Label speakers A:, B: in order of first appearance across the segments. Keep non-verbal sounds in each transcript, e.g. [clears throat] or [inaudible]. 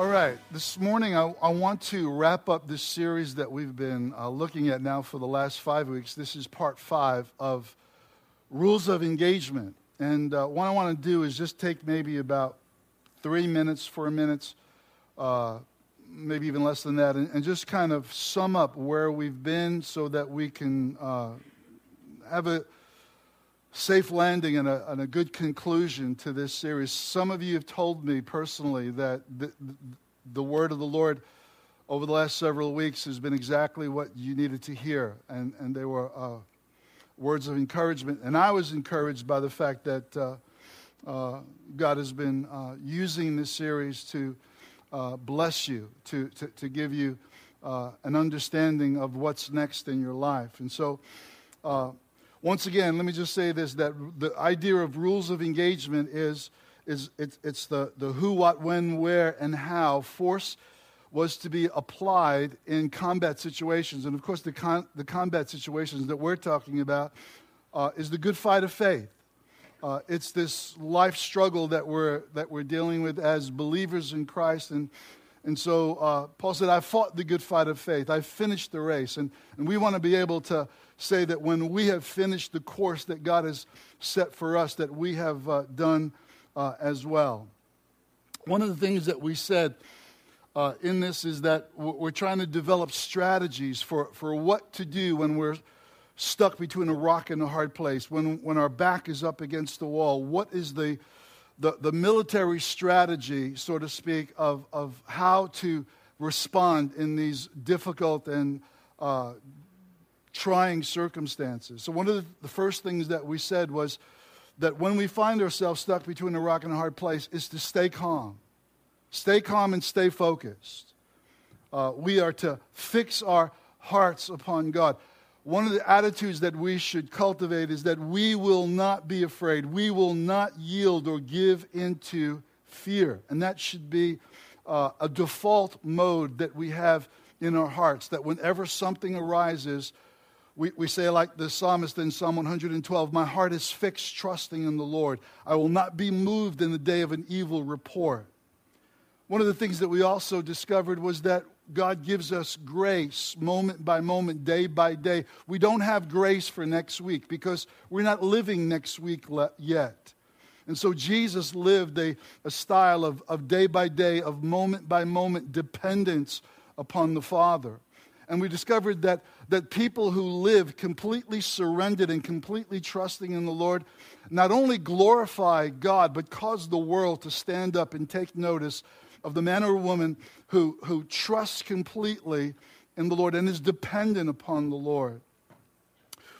A: All right, this morning I, I, want to wrap up this series that we've been uh, looking at now for the last five weeks. This is part five of Rules of Engagement. And uh, what I want to do is just take maybe about three minutes, four minutes, uh, maybe even less than that, and, and, just kind of sum up where we've been so that we can uh, have a safe landing and a, and a, good conclusion to this series. Some of you have told me personally that the, the, word of the Lord over the last several weeks has been exactly what you needed to hear, and, and they were uh, words of encouragement. And I was encouraged by the fact that uh, uh, God has been uh, using this series to uh, bless you, to, to, to give you uh, an understanding of what's next in your life. And so, once again, let me just say this that the idea of rules of engagement is, is it's, it's the, the who, what, when, where, and how. Force was to be applied in combat situations. And of course, the, con- the combat situations that we're talking about uh, is the good fight of faith. Uh, it's this life struggle that we're, that we're dealing with as believers in Christ. And, and so uh, Paul said, I fought the good fight of faith. I finished the race. And, and we want to be able to say that when we have finished the course that God has set for us, that we have uh, done uh, as well. One of the things that we said uh, in this is that we're trying to develop strategies for, for what to do when we're stuck between a rock and a hard place, when, when our back is up against the wall. What is the, the, the military strategy, so to speak, of, of how to respond in these difficult and uh, trying circumstances. So, one of the, the first things that we said was that when we find ourselves stuck between a rock and a hard place, is to stay calm. Stay calm and stay focused. Uh, we are to fix our hearts upon God. One of the attitudes that we should cultivate is that we will not be afraid. We will not yield or give into fear. And that should be uh, a default mode that we have in our hearts, that whenever something arises, we, we say, like the psalmist in Psalm 112, My heart is fixed, trusting in the Lord. I will not be moved in the day of an evil report. One of the things that we also discovered was that God gives us grace moment by moment, day by day. We don't have grace for next week because we're not living next week yet. And so Jesus lived a, a style of, of day by day, of moment by moment dependence upon the Father. And we discovered that, that people who live completely surrendered and completely trusting in the Lord not only glorify God, but cause the world to stand up and take notice of the man or woman who, who trusts completely in the Lord and is dependent upon the Lord.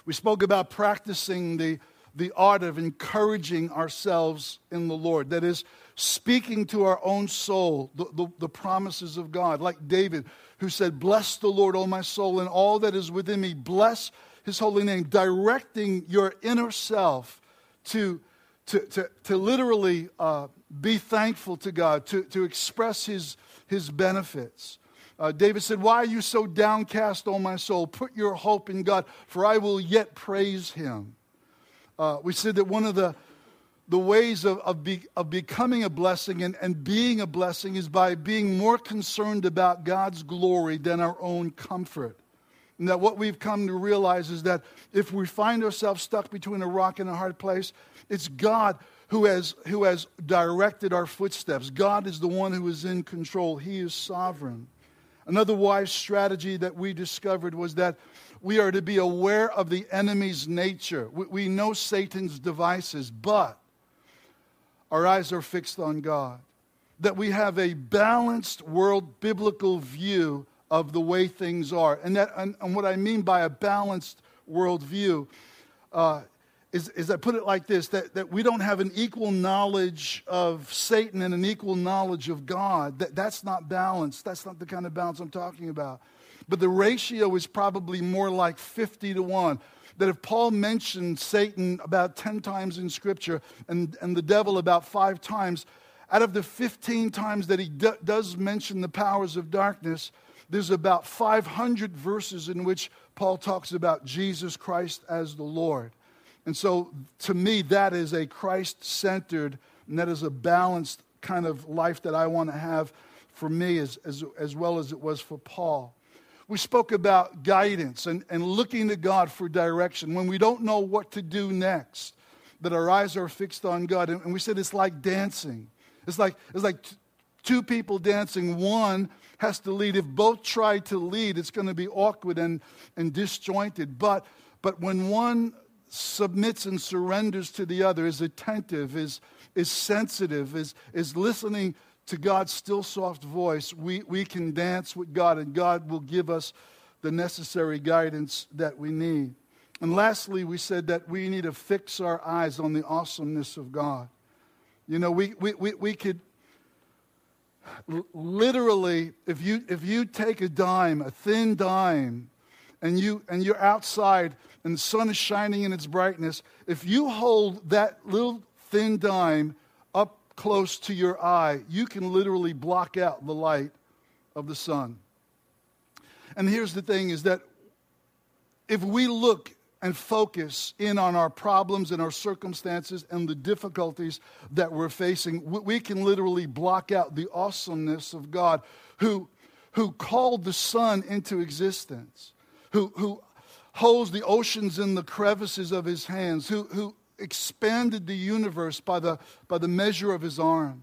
A: We spoke about practicing the, the art of encouraging ourselves in the Lord. That is, speaking to our own soul the, the, the promises of God, like David, who said, Bless the Lord, O my soul, and all that is within me. Bless his holy name, directing your inner self to, to, to, to literally uh, be thankful to God, to, to express his, his benefits. Uh, David said, Why are you so downcast, O my soul? Put your hope in God, for I will yet praise him. Uh, we said that one of the the ways of, of, be, of becoming a blessing and, and being a blessing is by being more concerned about God's glory than our own comfort. And that what we've come to realize is that if we find ourselves stuck between a rock and a hard place, it's God who has, who has directed our footsteps. God is the one who is in control, He is sovereign. Another wise strategy that we discovered was that we are to be aware of the enemy's nature. We, we know Satan's devices, but our eyes are fixed on God. That we have a balanced world biblical view of the way things are. And, that, and, and what I mean by a balanced worldview uh, is, is I put it like this that, that we don't have an equal knowledge of Satan and an equal knowledge of God. That, that's not balanced. That's not the kind of balance I'm talking about. But the ratio is probably more like 50 to 1 that if Paul mentioned Satan about 10 times in Scripture and, and the devil about five times, out of the 15 times that he do, does mention the powers of darkness, there's about 500 verses in which Paul talks about Jesus Christ as the Lord. And so, to me, that is a Christ centered and that is a balanced kind of life that I want to have for me as, as, as well as it was for Paul. We spoke about guidance and, and looking to God for direction when we don't know what to do next, that our eyes are fixed on God. And, and we said it's like dancing. It's like, it's like t- two people dancing. One has to lead. If both try to lead, it's going to be awkward and, and disjointed. But, but when one submits and surrenders to the other, is attentive, is, is sensitive, is, is listening to God's still soft voice, we, we can dance with God and God will give us the necessary guidance that we need. And lastly, we said that we need to fix our eyes on the awesomeness of God. You know, we, we, we, we could literally, if you, if you take a dime, a thin dime, and, you, and you're outside and the sun is shining in its brightness, if you hold that little thin dime up close to your eye, you can literally block out the light of the sun. And here's the thing is that if we look and focus in on our problems and our circumstances and the difficulties that we're facing, we can literally block out the awesomeness of God who, who called the sun into existence, who, who holds the oceans in the crevices of his hands, who, who expanded the universe by the, by the measure of his arm,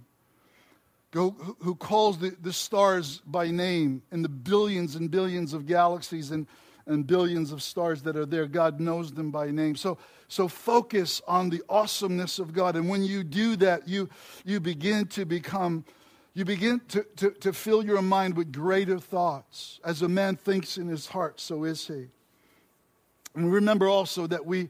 A: who, who calls the, the stars by name and the billions and billions of galaxies and, and billions of stars that are there. God knows them by name. So, so focus on the awesomeness of God. And when you do that, you, you begin to become, you begin to, to, to fill your mind with greater thoughts. As a man thinks in his heart, so is he. And remember also that we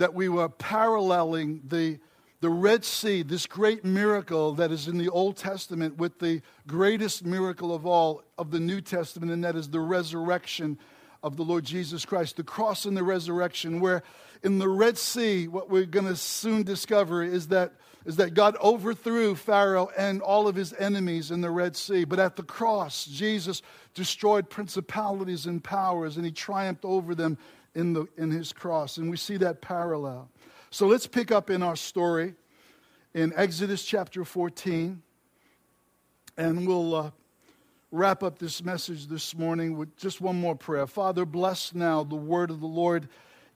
A: that we were paralleling the, the Red Sea, this great miracle that is in the Old Testament, with the greatest miracle of all of the New Testament, and that is the resurrection of the Lord Jesus Christ, the cross and the resurrection, where in the Red Sea, what we're going to soon discover is that, is that God overthrew Pharaoh and all of his enemies in the Red Sea. But at the cross, Jesus destroyed principalities and powers, and he triumphed over them in, the, in his cross. And we see that parallel. So let's pick up in our story in Exodus chapter 14. And we'll uh, wrap up this message this morning with just one more prayer. Father, bless now the word of the Lord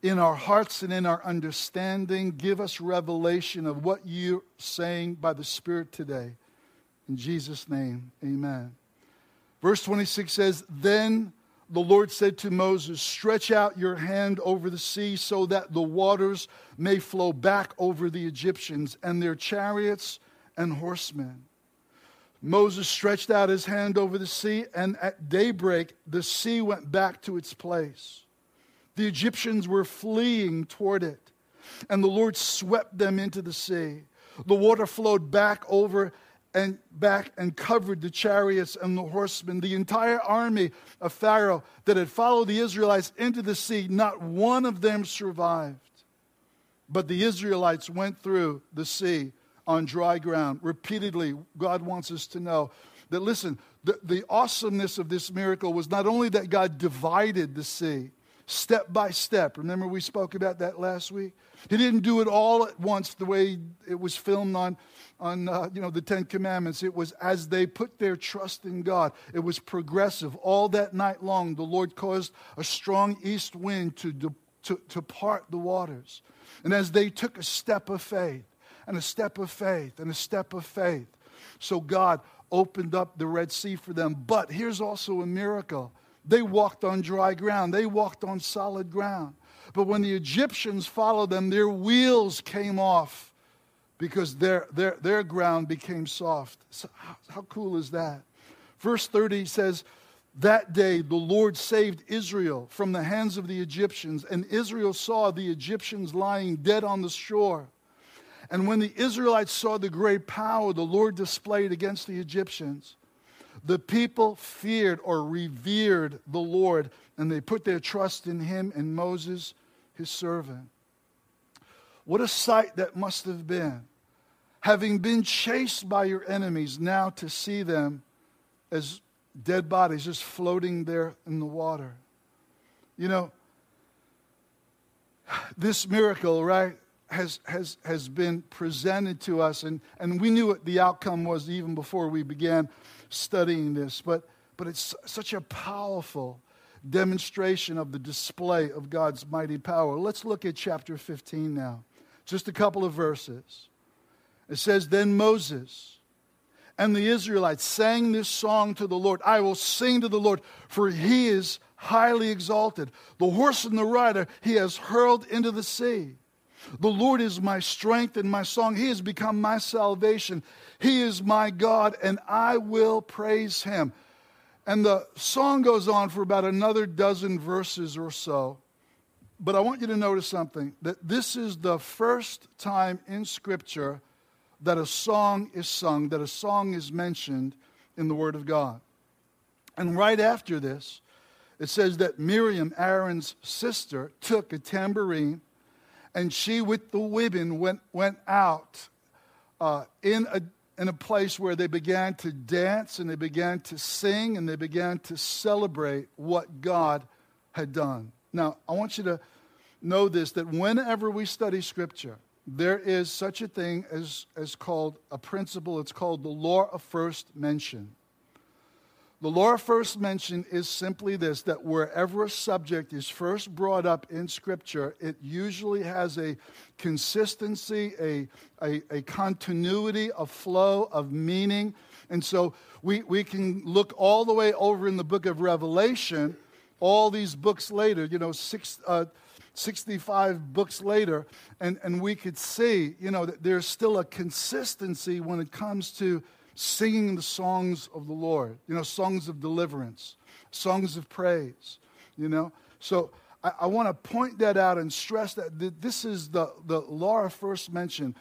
A: in our hearts and in our understanding. Give us revelation of what you're saying by the Spirit today. In Jesus' name, amen. Verse 26 says, Then the Lord said to Moses, Stretch out your hand over the sea so that the waters may flow back over the Egyptians and their chariots and horsemen. Moses stretched out his hand over the sea, and at daybreak the sea went back to its place. The Egyptians were fleeing toward it, and the Lord swept them into the sea. The water flowed back over and back and covered the chariots and the horsemen. The entire army of Pharaoh that had followed the Israelites into the sea, not one of them survived. But the Israelites went through the sea on dry ground. Repeatedly, God wants us to know that, listen, the, the awesomeness of this miracle was not only that God divided the sea step by step. Remember, we spoke about that last week? He didn't do it all at once the way it was filmed on on uh, you know the Ten Commandments. It was as they put their trust in God. It was progressive. All that night long, the Lord caused a strong east wind to, to, to part the waters. And as they took a step of faith, and a step of faith, and a step of faith, so God opened up the Red Sea for them. But here's also a miracle. They walked on dry ground. They walked on solid ground. But when the Egyptians followed them, their wheels came off because their, their, their ground became soft. So how, how cool is that? Verse 30 says, That day the Lord saved Israel from the hands of the Egyptians, and Israel saw the Egyptians lying dead on the shore. And when the Israelites saw the great power the Lord displayed against the Egyptians, the people feared or revered the Lord, and they put their trust in him and Moses, his servant. What a sight that must have been. Having been chased by your enemies, now to see them as dead bodies just floating there in the water. You know, this miracle, right, has, has, has been presented to us, and, and we knew what the outcome was even before we began studying this, but, but it's such a powerful demonstration of the display of God's mighty power. Let's look at chapter 15 now. Just a couple of verses. It says, Then Moses and the Israelites sang this song to the Lord I will sing to the Lord, for he is highly exalted. The horse and the rider he has hurled into the sea. The Lord is my strength and my song. He has become my salvation. He is my God, and I will praise him. And the song goes on for about another dozen verses or so. But I want you to notice something that this is the first time in Scripture that a song is sung, that a song is mentioned in the Word of God. And right after this, it says that Miriam, Aaron's sister, took a tambourine and she, with the women, went, went out uh, in a in a place where they began to dance and they began to sing and they began to celebrate what God had done. Now, I want you to know this that whenever we study Scripture, there is such a thing as, as called a principle, it's called the law of first mention. The law first mentioned is simply this that wherever a subject is first brought up in Scripture, it usually has a consistency, a, a, a continuity, a flow of meaning. And so we, we can look all the way over in the book of Revelation, all these books later, you know, six, uh, 65 books later, and, and we could see, you know, that there's still a consistency when it comes to singing the songs of the Lord, you know, songs of deliverance, songs of praise, you know. So I, I want to point that out and stress that this is the, the law of first mentioned.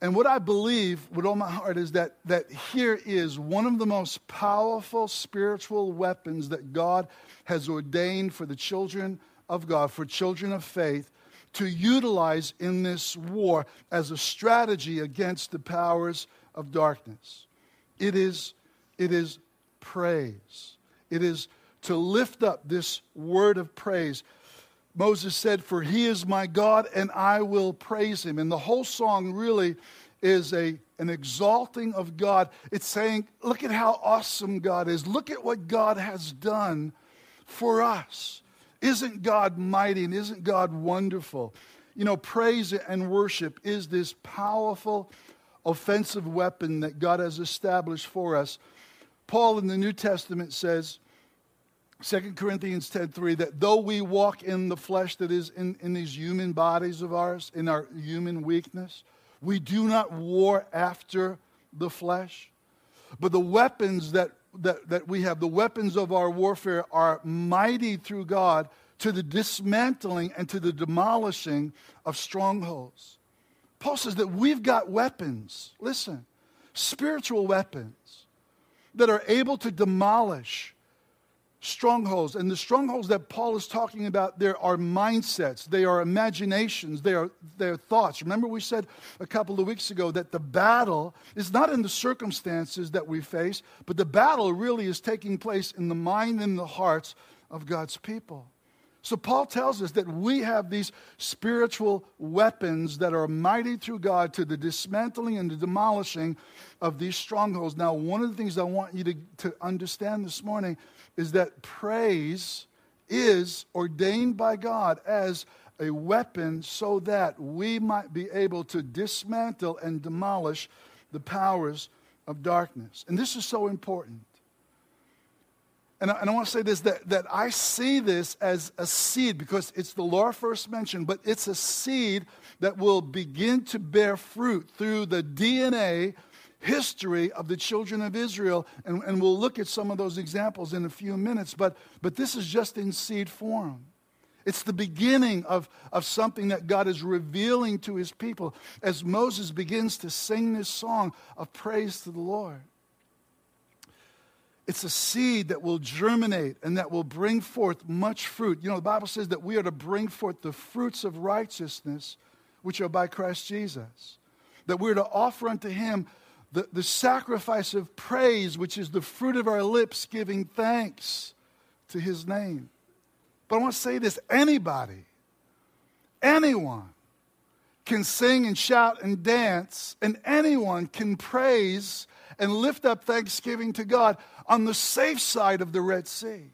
A: And what I believe with all my heart is that, that here is one of the most powerful spiritual weapons that God has ordained for the children of God, for children of faith, to utilize in this war as a strategy against the powers of darkness. It is, it is praise. It is to lift up this word of praise. Moses said, For he is my God, and I will praise him. And the whole song really is a, an exalting of God. It's saying, Look at how awesome God is. Look at what God has done for us. Isn't God mighty and isn't God wonderful? You know, praise and worship is this powerful offensive weapon that God has established for us. Paul in the New Testament says, 2 Corinthians 10:3 that though we walk in the flesh that is in, in these human bodies of ours, in our human weakness, we do not war after the flesh. But the weapons that, that, that we have, the weapons of our warfare, are mighty through God to the dismantling and to the demolishing of strongholds. Paul says that we've got weapons, listen, spiritual weapons that are able to demolish strongholds. And the strongholds that Paul is talking about there are mindsets, they are imaginations, they are, they are thoughts. Remember, we said a couple of weeks ago that the battle is not in the circumstances that we face, but the battle really is taking place in the mind and the hearts of God's people. So, Paul tells us that we have these spiritual weapons that are mighty through God to the dismantling and the demolishing of these strongholds. Now, one of the things I want you to, to understand this morning is that praise is ordained by God as a weapon so that we might be able to dismantle and demolish the powers of darkness. And this is so important and I, and I, want to say this that, that I see this as a seed because it's the law first mentioned, but it's a seed that will begin to bear fruit through the DNA history of the children of Israel. And, and we'll look at some of those examples in a few minutes, but, but this is just in seed form. It's the beginning of, of something that God is revealing to his people as Moses begins to sing this song of praise to the Lord. It's a seed that will germinate and that will bring forth much fruit. You know, the Bible says that we are to bring forth the fruits of righteousness, which are by Christ Jesus. That we're to offer unto him the, the sacrifice of praise, which is the fruit of our lips, giving thanks to his name. But I want to say this anybody, anyone can sing and shout and dance, and anyone can praise and lift up thanksgiving to God on the safe side of the Red Sea.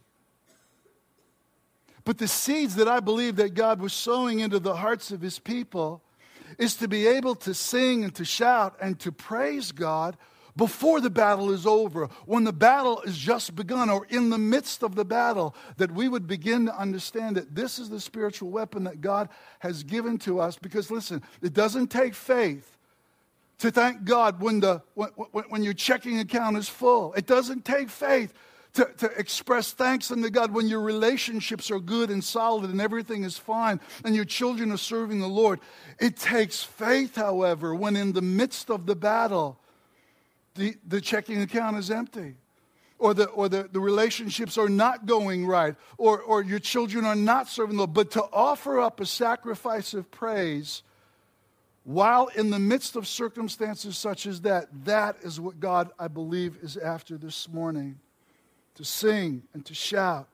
A: But the seeds that I believe that God was sowing into the hearts of his people is to be able to sing and to shout and to praise God before the battle is over, when the battle is just begun, or in the midst of the battle, that we would begin to understand that this is the spiritual weapon that God has given to us. Because listen, it doesn't take faith to thank God when, the, when, when your checking account is full. It doesn't take faith to, to express thanks unto God when your relationships are good and solid and everything is fine and your children are serving the Lord. It takes faith, however, when in the midst of the battle, the, the checking account is empty. Or, the, or the, the relationships are not going right, or, or your children are not serving the Lord. But to offer up a sacrifice of praise while in the midst of circumstances such as that, that is what God, I believe, is after this morning to sing and to shout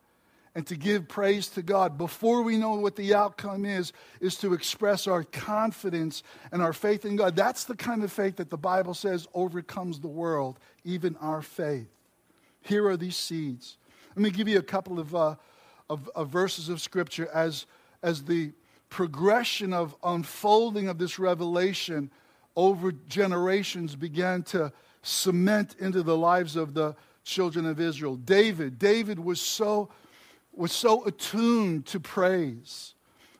A: and to give praise to God before we know what the outcome is, is to express our confidence and our faith in God. That's the kind of faith that the Bible says overcomes the world, even our faith. Here are these seeds. Let me give you a couple of, uh, of, of verses of Scripture as, as the progression of unfolding of this revelation over generations began to cement into the lives of the children of Israel. David, David was so, was so attuned to praise.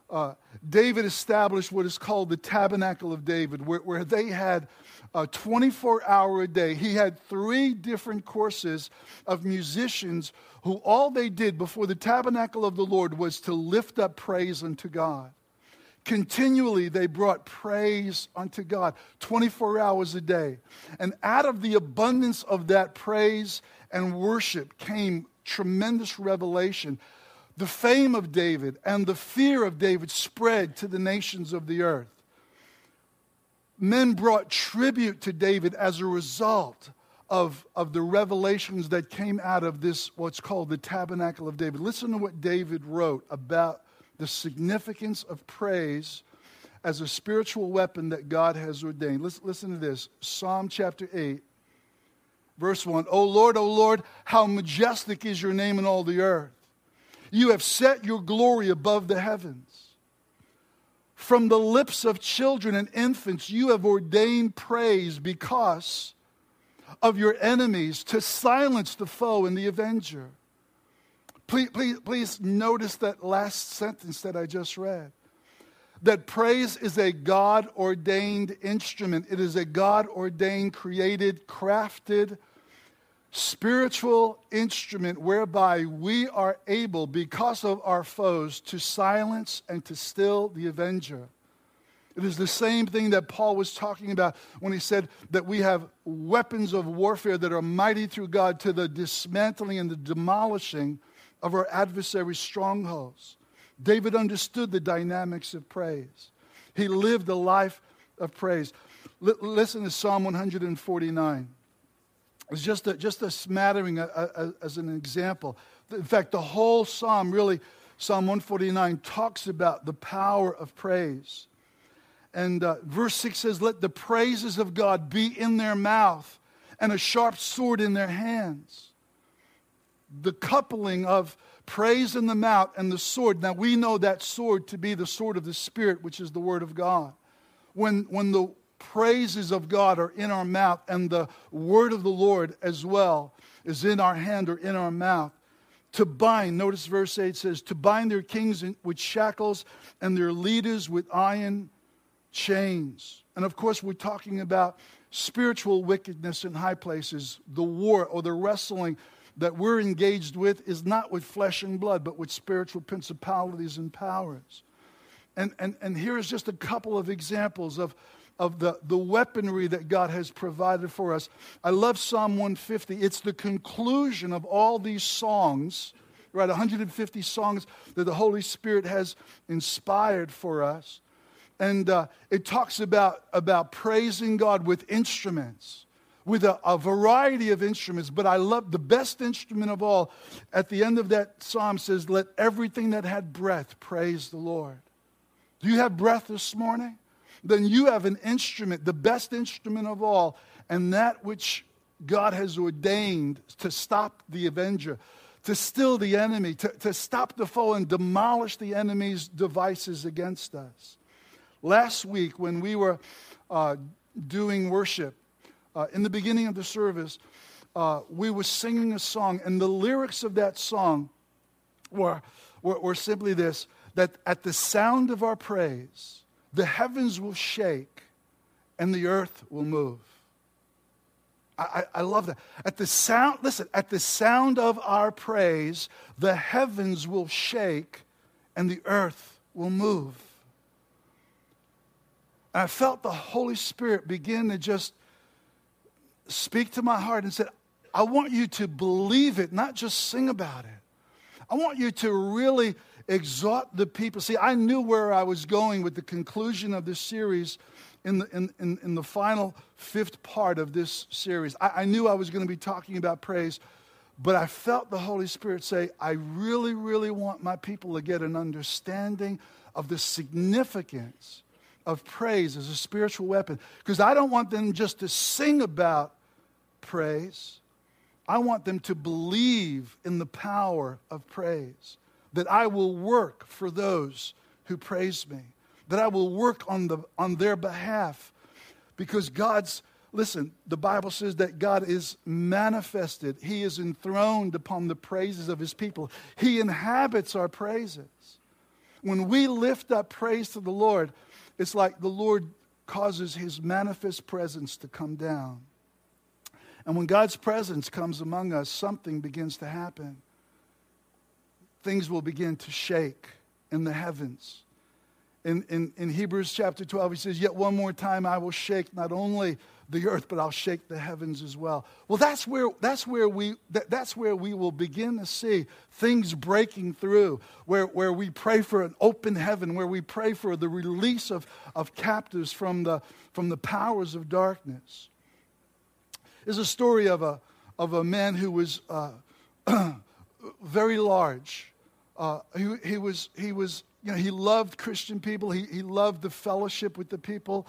A: Uh, David established what is called the Tabernacle of David, where, where they had a 24 hour a day. He had three different courses of musicians who all they did before the tabernacle of the Lord was to lift up praise unto God. Continually, they brought praise unto God 24 hours a day. And out of the abundance of that praise and worship came tremendous revelation. The fame of David and the fear of David spread to the nations of the earth. Men brought tribute to David as a result of, of the revelations that came out of this, what's called the Tabernacle of David. Listen to what David wrote about the significance of praise as a spiritual weapon that God has ordained. Listen, listen to this Psalm chapter 8, Verse 1 O Lord, O Lord, how majestic is your name in all the earth. You have set your glory above the heavens. From the lips of children and infants, you have ordained praise because of your enemies to silence the foe and the avenger. Please, please, please notice that last sentence that I just read that praise is a God ordained instrument. It is a God ordained, created, crafted, spiritual instrument whereby we are able, because of our foes, to silence and to still the avenger. It is the same thing that Paul was talking about when he said that we have weapons of warfare that are mighty through God to the dismantling and the demolishing of our adversaries' strongholds. David understood the dynamics of praise. He lived a life of praise. L- listen to Psalm 149. It's just a, just a smattering a, a, as an example. In fact, the whole psalm, really, Psalm 149, talks about the power of praise. And uh, verse 6 says, Let the praises of God be in their mouth and a sharp sword in their hands. The coupling of praise in the mouth and the sword. Now, we know that sword to be the sword of the Spirit, which is the Word of God. When, when the praises of God are in our mouth and the Word of the Lord as well is in our hand or in our mouth, to bind, notice verse 8 says, to bind their kings with shackles and their leaders with iron chains. And of course, we're talking about spiritual wickedness in high places, the war or the wrestling that we're engaged with is not with flesh and blood, but with spiritual principalities and powers. And, and, and here's just a couple of examples of, of the, the weaponry that God has provided for us. I love Psalm 150. It's the conclusion of all these songs, right? 150 songs that the Holy Spirit has inspired for us. And uh, it talks about, about praising God with instruments with a, a, variety of instruments, but I love the best instrument of all. At the end of that psalm says, Let everything that had breath praise the Lord. Do you have breath this morning? Then you have an instrument, the best instrument of all, and that which God has ordained to stop the avenger, to still the enemy, to, to stop the foe and demolish the enemy's devices against us. Last week, when we were uh, doing worship, uh, in the beginning of the service, uh, we were singing a song, and the lyrics of that song were, were, were simply this that at the sound of our praise, the heavens will shake and the earth will move. I, I, I, love that. At the sound, listen, at the sound of our praise, the heavens will shake and the earth will move. And I felt the Holy Spirit begin to just speak to my heart and said, I want you to believe it, not just sing about it. I want you to really exhort the people. See, I knew where I was going with the conclusion of this series in the, in, in, in the final fifth part of this series. I, I knew I was going to be talking about praise, but I felt the Holy Spirit say, I really, really want my people to get an understanding of the significance of praise as a spiritual weapon. Because I don't want them just to sing about praise. I want them to believe in the power of praise, that I will work for those who praise me, that I will work on, the, on their behalf. Because God's, listen, the Bible says that God is manifested, He is enthroned upon the praises of His people, He inhabits our praises. When we lift up praise to the Lord, it's like the Lord causes His manifest presence to come down. And when God's presence comes among us, something begins to happen. Things will begin to shake in the heavens. In, in, in Hebrews chapter 12, he says, Yet one more time I will shake not only the earth, but I'll shake the heavens as well. Well, that's where, that's where, we, that, that's where we will begin to see things breaking through, where, where we pray for an open heaven, where we pray for the release of, of captives from the, from the powers of darkness is a story of a, of a man who was uh, [clears throat] very large. Uh, he, he, was, he was, you know, he loved Christian people. He, he loved the fellowship with the people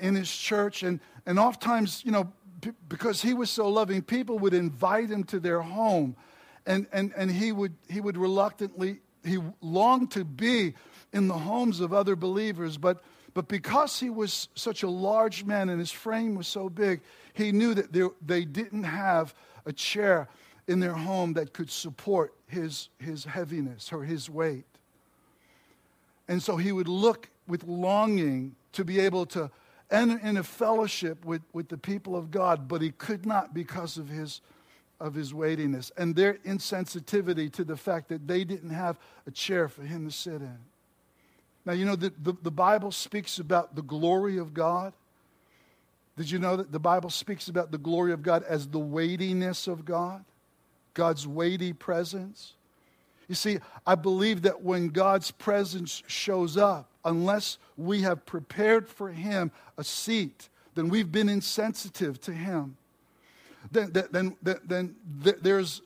A: in his church. And, and oftentimes, you know, because he was so loving, people would invite him to their home. And, and, and he, would, he would reluctantly, he longed to be in the homes of other believers. But, but because he was such a large man and his frame was so big, he knew that they, they didn't have a chair in their home that could support his, his heaviness or his weight. And so he would look with longing to be able to enter in a fellowship with, with the people of God, but he could not because of his, of his weightiness and their insensitivity to the fact that they didn't have a chair for him to sit in. Now, you know, the, the, the Bible speaks about the glory of God. Did you know that the Bible speaks about the glory of God as the weightiness of God? God's weighty presence? You see, I believe that when God's presence shows up, unless we have prepared for Him a seat, then we've been insensitive to Him. Then, then, then, then there's,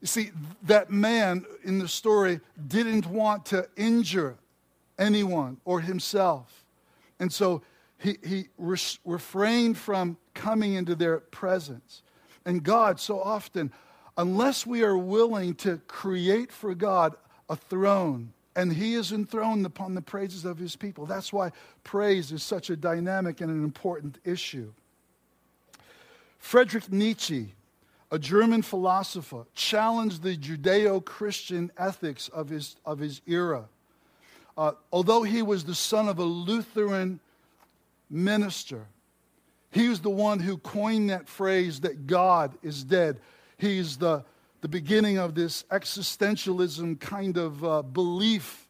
A: you see, that man in the story didn't want to injure anyone or himself. And so he, he refrained from coming into their presence. And God, so often, unless we are willing to create for God a throne, and He is enthroned upon the praises of His people, that's why praise is such a dynamic and an important issue. Friedrich Nietzsche, a German philosopher, challenged the Judeo Christian ethics of his, of his era. Uh, although he was the son of a Lutheran minister. He was the one who coined that phrase that God is dead. He's the, the beginning of this existentialism kind of uh, belief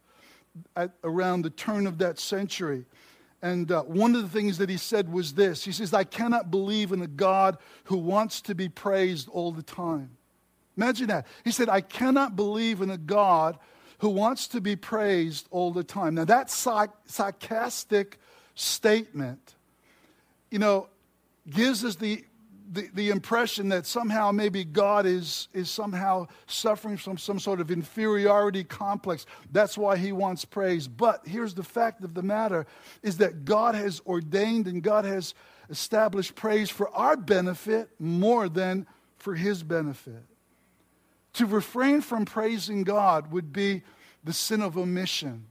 A: at, around the turn of that century. And uh, one of the things that he said was this He says, I cannot believe in a God who wants to be praised all the time. Imagine that. He said, I cannot believe in a God who wants to be praised all the time. Now, that sarcastic statement, you know, gives us the, the, the impression that somehow maybe God is, is somehow suffering from some sort of inferiority complex. That's why he wants praise. But here's the fact of the matter is that God has ordained and God has established praise for our benefit more than for his benefit. To refrain from praising God would be the sin of omission.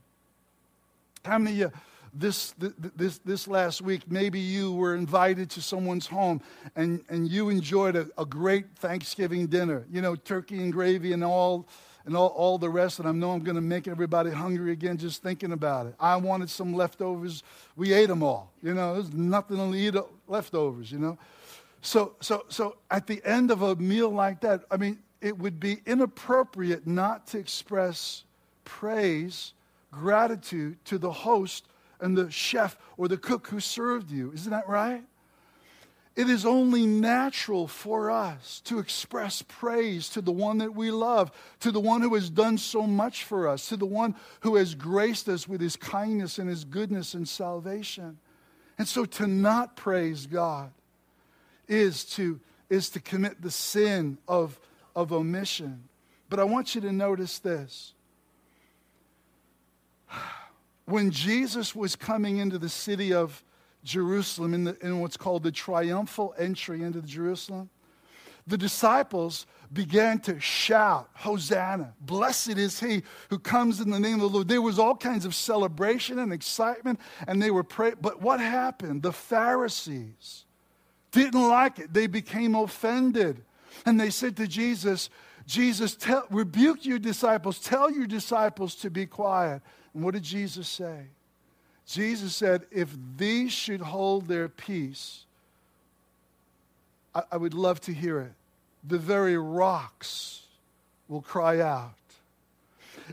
A: How many of you this, this, this last week, maybe you were invited to someone's home and, and you enjoyed a, a great Thanksgiving dinner, you know, turkey and gravy and all, and all, all the rest. And I know I'm going to make everybody hungry again just thinking about it. I wanted some leftovers. We ate them all. You know, there's nothing to eat leftovers, you know. So, so, so at the end of a meal like that, I mean, it would be inappropriate not to express praise, gratitude to the host and the chef or the cook who served you. Isn't that right? It is only natural for us to express praise to the one that we love, to the one who has done so much for us, to the one who has graced us with his kindness and his goodness and salvation. And so to not praise God is to, is to commit the sin of, of omission. But I want you to notice this when Jesus was coming into the city of Jerusalem in, the, in what's called the triumphal entry into Jerusalem, the disciples began to shout, Hosanna, blessed is he who comes in the name of the Lord. There was all kinds of celebration and excitement, and they were praying. But what happened? The Pharisees didn't like it. They became offended. And they said to Jesus, Jesus, tell, rebuke your disciples, tell your disciples to be quiet. And what did Jesus say? Jesus said, if these should hold their peace, I, I would love to hear it. The very rocks will cry out.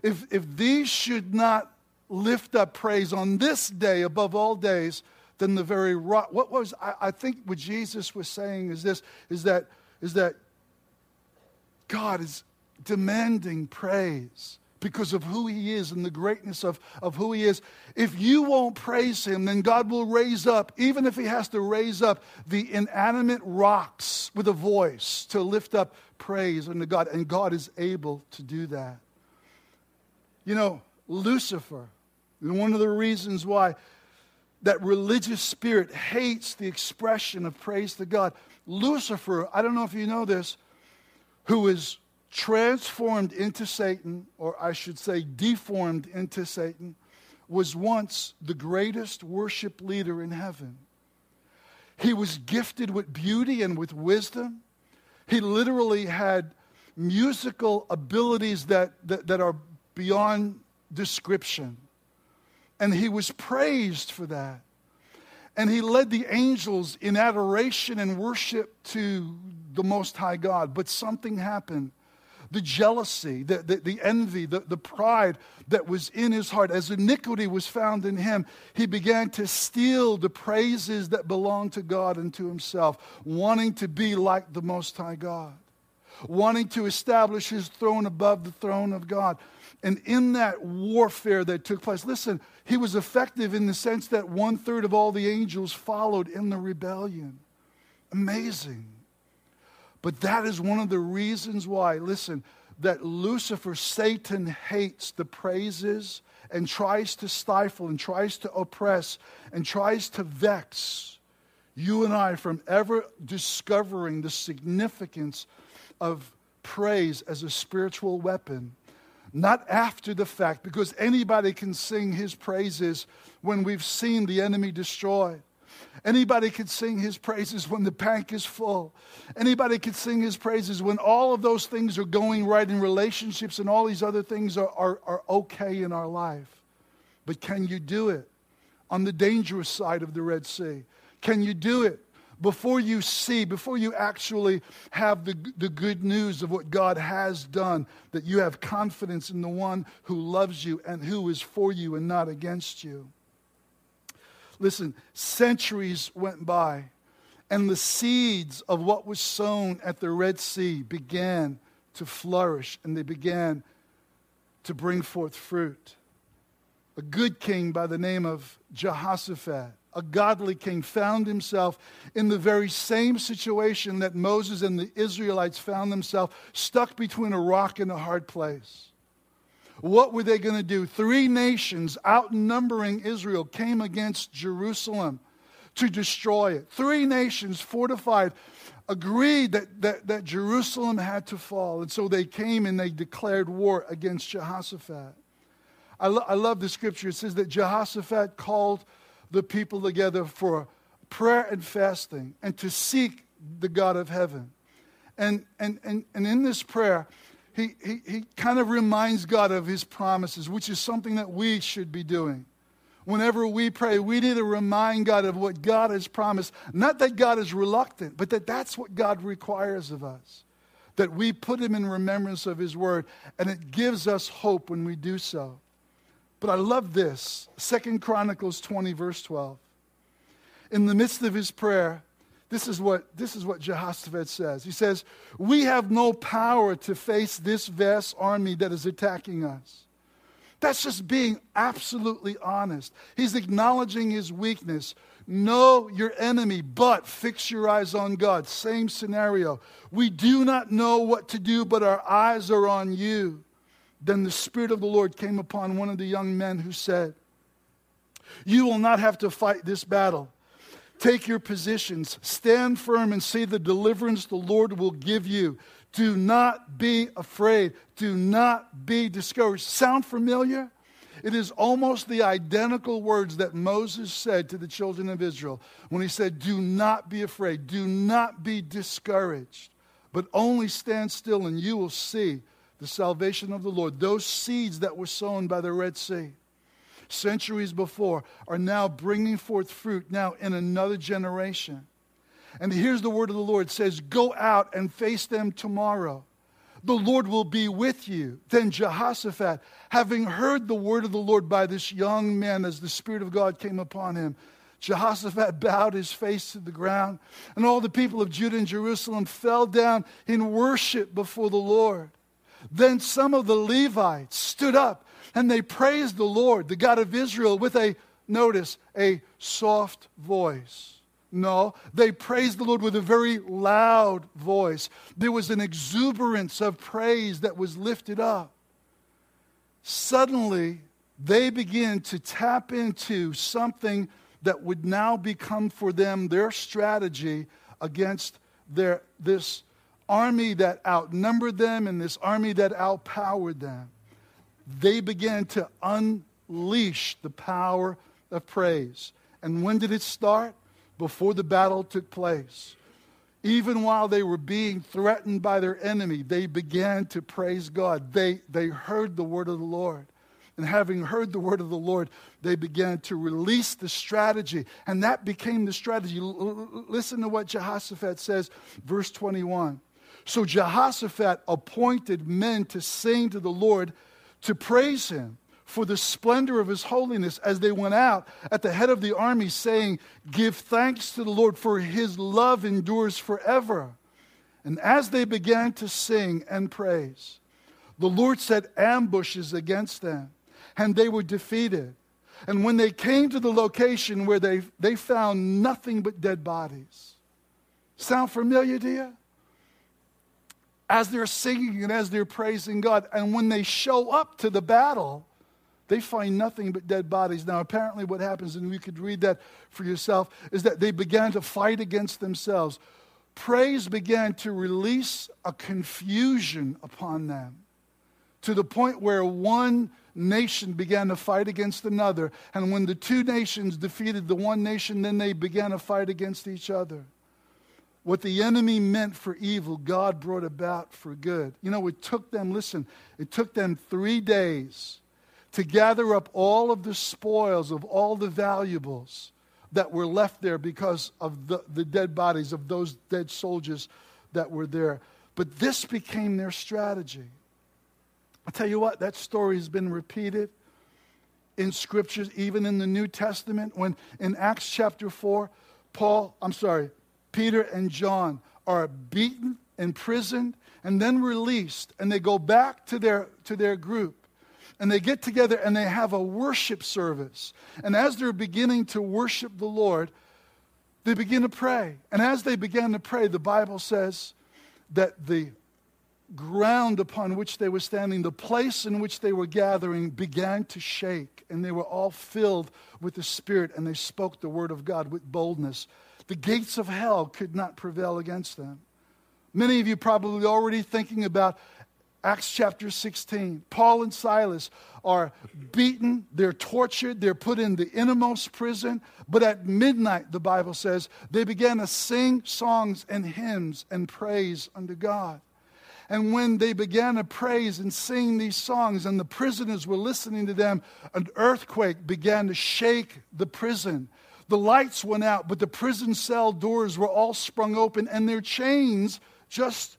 A: If, if these should not lift up praise on this day above all days, then the very rock. What was I, I think what Jesus was saying is this is that is that God is demanding praise because of who he is and the greatness of, of who he is. If you won't praise him, then God will raise up, even if he has to raise up the inanimate rocks with a voice to lift up praise unto God. And God is able to do that. You know, Lucifer, and one of the reasons why that religious spirit hates the expression of praise to God. Lucifer, I don't know if you know this, who is transformed into Satan, or I should say, deformed into Satan, was once the greatest worship leader in heaven. He was gifted with beauty and with wisdom. He literally had musical abilities that, that, that are beyond description. And he was praised for that. And he led the angels in adoration and worship to the Most High God. But something happened the jealousy, the, the, the envy, the, the pride that was in his heart. As iniquity was found in him, he began to steal the praises that belonged to God and to himself, wanting to be like the Most High God, wanting to establish his throne above the throne of God. And in that warfare that took place, listen, he was effective in the sense that one third of all the angels followed in the rebellion. Amazing. But that is one of the reasons why, listen, that Lucifer, Satan, hates the praises and tries to stifle and tries to oppress and tries to vex you and I from ever discovering the significance of praise as a spiritual weapon. Not after the fact, because anybody can sing his praises when we've seen the enemy destroyed. Anybody could sing his praises when the bank is full. Anybody could sing his praises when all of those things are going right in relationships and all these other things are, are, are okay in our life. But can you do it on the dangerous side of the Red Sea? Can you do it before you see, before you actually have the, the good news of what God has done, that you have confidence in the one who loves you and who is for you and not against you? Listen, centuries went by, and the seeds of what was sown at the Red Sea began to flourish and they began to bring forth fruit. A good king by the name of Jehoshaphat, a godly king, found himself in the very same situation that Moses and the Israelites found themselves stuck between a rock and a hard place. What were they going to do? Three nations outnumbering Israel came against Jerusalem to destroy it. Three nations fortified agreed that, that, that Jerusalem had to fall. And so they came and they declared war against Jehoshaphat. I, lo- I love the scripture. It says that Jehoshaphat called the people together for prayer and fasting and to seek the God of heaven. And, and, and, and in this prayer, he, he, he kind of reminds God of his promises, which is something that we should be doing. Whenever we pray, we need to remind God of what God has promised. Not that God is reluctant, but that that's what God requires of us. That we put him in remembrance of his word, and it gives us hope when we do so. But I love this Second Chronicles 20, verse 12. In the midst of his prayer, this is what, this is what Jehoshaphat says. He says, We have no power to face this vast army that is attacking us. That's just being absolutely honest. He's acknowledging his weakness. Know your enemy, but fix your eyes on God. Same scenario. We do not know what to do, but our eyes are on you. Then the Spirit of the Lord came upon one of the young men who said, You will not have to fight this battle. Take your positions, stand firm, and see the deliverance the Lord will give you. Do not be afraid. Do not be discouraged. Sound familiar? It is almost the identical words that Moses said to the children of Israel when he said, Do not be afraid. Do not be discouraged, but only stand still and you will see the salvation of the Lord. Those seeds that were sown by the Red Sea centuries before are now bringing forth fruit now in another generation. And here's the word of the Lord says, Go out and face them tomorrow. The Lord will be with you. Then Jehoshaphat, having heard the word of the Lord by this young man as the Spirit of God came upon him, Jehoshaphat bowed his face to the ground, and all the people of Judah and Jerusalem fell down in worship before the Lord. Then some of the Levites stood up and they praised the Lord, the God of Israel, with a, notice, a soft voice. No, they praised the Lord with a very loud voice. There was an exuberance of praise that was lifted up. Suddenly, they begin to tap into something that would now become for them their strategy against their, this army that outnumbered them and this army that outpowered them. They began to unleash the power of praise. And when did it start? before the battle took place. Even while they were being threatened by their enemy, they began to praise God. They, they heard the word of the Lord. And having heard the word of the Lord, they began to release the strategy. And that became the strategy. L- listen to what Jehoshaphat says, verse 21. So Jehoshaphat appointed men to sing to the Lord to praise him for the splendor of his holiness as they went out at the head of the army, saying, Give thanks to the Lord, for his love endures forever. And as they began to sing and praise, the Lord set ambushes against them, and they were defeated. And when they came to the location where they, they found nothing but dead bodies. Sound familiar to you? As they're singing and as they're praising God, and when they show up to the battle, they find nothing but dead bodies. Now, apparently, what happens, and you could read that for yourself, is that they began to fight against themselves. Praise began to release a confusion upon them to the point where one nation began to fight against another. And when the two nations defeated the one nation, then they began to fight against each other. What the enemy meant for evil, God brought about for good. You know, it took them, listen, it took them three days to gather up all of the spoils of all the valuables that were left there because of the, the dead bodies of those dead soldiers that were there. But this became their strategy. i tell you what, that story has been repeated in scriptures, even in the New Testament, when in Acts chapter 4, Paul, I'm sorry, Peter and John are beaten, imprisoned, and then released, and they go back to their, to their group and they get together and they have a worship service. And as they're beginning to worship the Lord, they begin to pray. And as they began to pray, the Bible says that the ground upon which they were standing, the place in which they were gathering, began to shake. And they were all filled with the Spirit, and they spoke the word of God with boldness. The gates of hell could not prevail against them. Many of you probably already thinking about Acts chapter 16. Paul and Silas are beaten, they're tortured, they're put in the innermost prison. But at midnight, the Bible says, they began to sing songs and hymns and praise unto God. And when they began to praise and sing these songs, and the prisoners were listening to them, an earthquake began to shake the prison. The lights went out, but the prison cell doors were all sprung open, and their chains just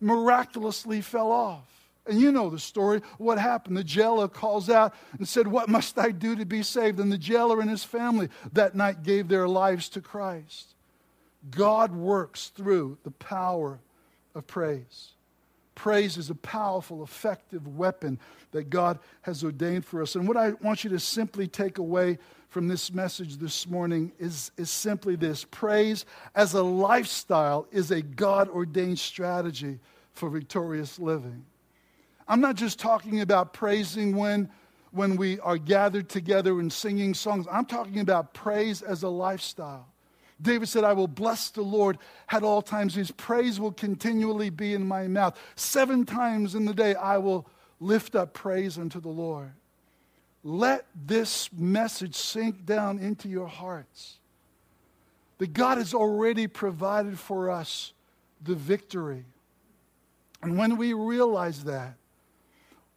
A: miraculously fell off. And you know the story. What happened? The jailer calls out and said, What must I do to be saved? And the jailer and his family that night gave their lives to Christ. God works through the power of praise. Praise is a powerful, effective weapon that God has ordained for us. And what I want you to simply take away from this message this morning is, is simply this praise as a lifestyle is a God ordained strategy for victorious living. I'm not just talking about praising when, when we are gathered together and singing songs, I'm talking about praise as a lifestyle. David said, I will bless the Lord at all times. His praise will continually be in my mouth. Seven times in the day, I will lift up praise unto the Lord. Let this message sink down into your hearts that God has already provided for us the victory. And when we realize that,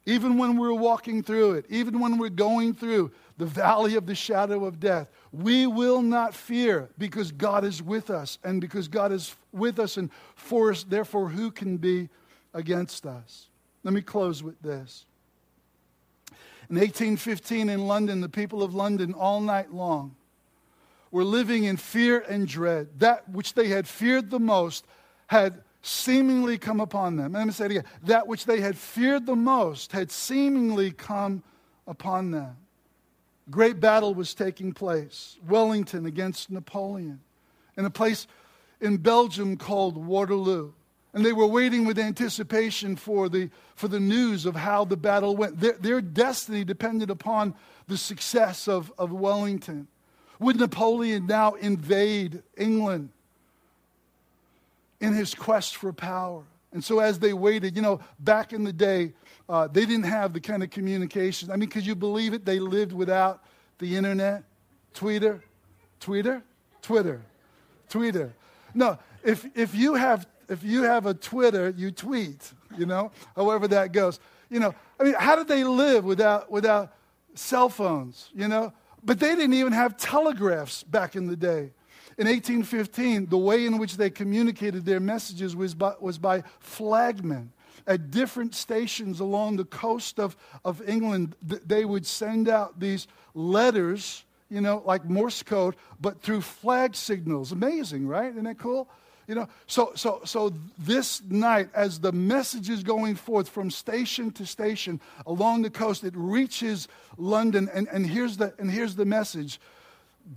A: even when we're walking through it, even when we're going through the valley of the shadow of death, we will not fear because God is with us. And because God is with us and for us, therefore, who can be against us? Let me close with this. In 1815 in London, the people of London all night long were living in fear and dread. That which they had feared the most had seemingly come upon them. Let me say it again. That which they had feared the most had seemingly come upon them. Great battle was taking place. Wellington against Napoleon. In a place in Belgium called Waterloo. And they were waiting with anticipation for the, for the news of how the battle went. Their, their destiny depended upon the success of, of Wellington. Would Napoleon now invade England? in his quest for power. And so as they waited, you know, back in the day, uh, they didn't have the kind of communication. I mean, could you believe it? They lived without the internet, Twitter, Twitter, Twitter, Twitter. No, if, if, you have, if you have a Twitter, you tweet, you know, however that goes. You know, I mean, how did they live without, without cell phones, you know? But they didn't even have telegraphs back in the day. In 1815, the way in which they communicated their messages was by, was by flagmen. At different stations along the coast of, of England, they would send out these letters, you know, like Morse code, but through flag signals. Amazing, right? Isn't that cool? You know, so, so, so this night, as the message is going forth from station to station along the coast, it reaches London, and, and, here's, the, and here's the message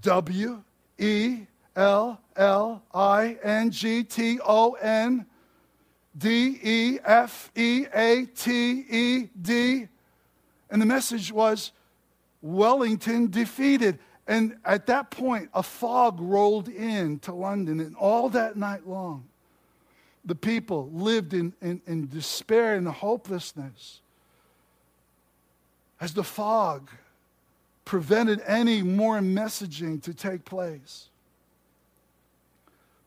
A: W E L L I N G T O N D E F E A T E D. And the message was Wellington defeated. And at that point, a fog rolled in to London, and all that night long, the people lived in, in, in despair and hopelessness as the fog prevented any more messaging to take place.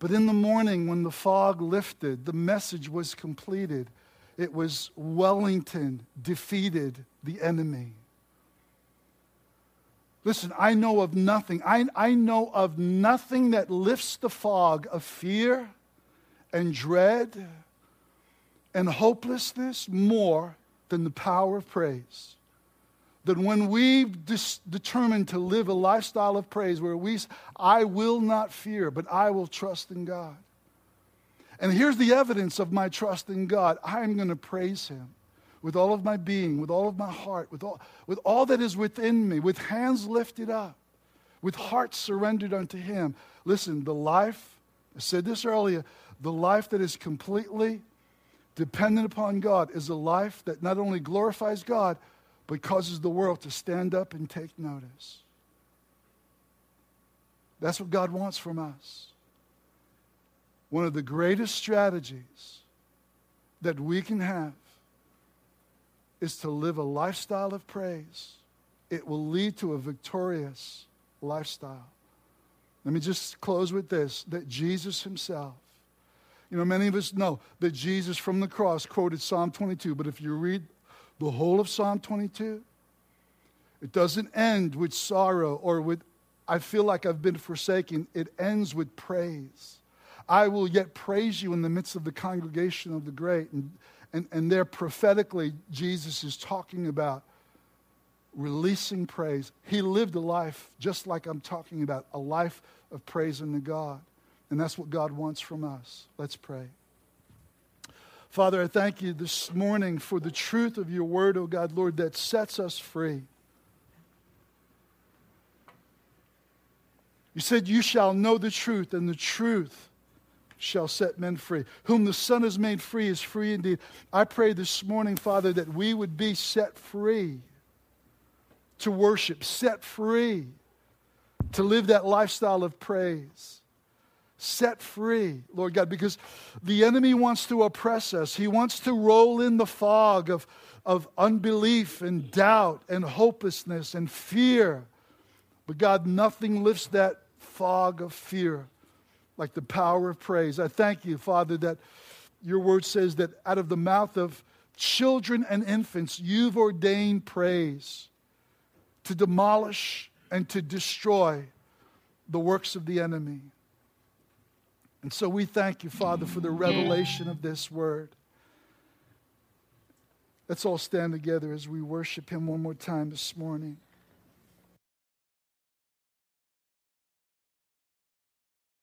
A: But in the morning, when the fog lifted, the message was completed. It was Wellington defeated the enemy. Listen, I know of nothing. I, I know of nothing that lifts the fog of fear and dread and hopelessness more than the power of praise that when we've dis- determined to live a lifestyle of praise where we, I will not fear, but I will trust in God. And here's the evidence of my trust in God I'm going to praise Him. with all of my being, with all of my heart, with all, with all that is within me, with hands lifted up, with hearts surrendered unto Him. Listen, the life, I said this earlier, the life that is completely dependent upon God is a life that not only glorifies God, but causes the world to stand up and take notice. That's what God wants from us. One of the greatest strategies that we can have is to live a lifestyle of praise. It will lead to a victorious lifestyle. Let me just close with this that Jesus himself, you know, many of us know that Jesus from the cross quoted Psalm 22, but if you read the whole of Psalm 22, it doesn't end with sorrow or with, I feel like I've been forsaken. It ends with praise. I will yet praise you in the midst of the congregation of the great. And, and, and there prophetically, Jesus is talking about releasing praise. He lived a life just like I'm talking about, a life of praise unto God. And that's what God wants from us. Let's pray. Father, I thank you this morning for the truth of your word, oh God, Lord, that sets us free. You said, You shall know the truth, and the truth shall set men free. Whom the Son has made free is free indeed. I pray this morning, Father, that we would be set free to worship, set free to live that lifestyle of praise. Set free, Lord God, because the enemy wants to oppress us. He wants to roll in the fog of, of unbelief and doubt and hopelessness and fear. But God, nothing lifts that fog of fear like the power of praise. I thank you, Father, that your word says that out of the mouth of children and infants, you've ordained praise to demolish and to destroy the works of the enemy. And so we thank you, Father, for the revelation of this word. Let's all stand together as we worship him one more time this morning.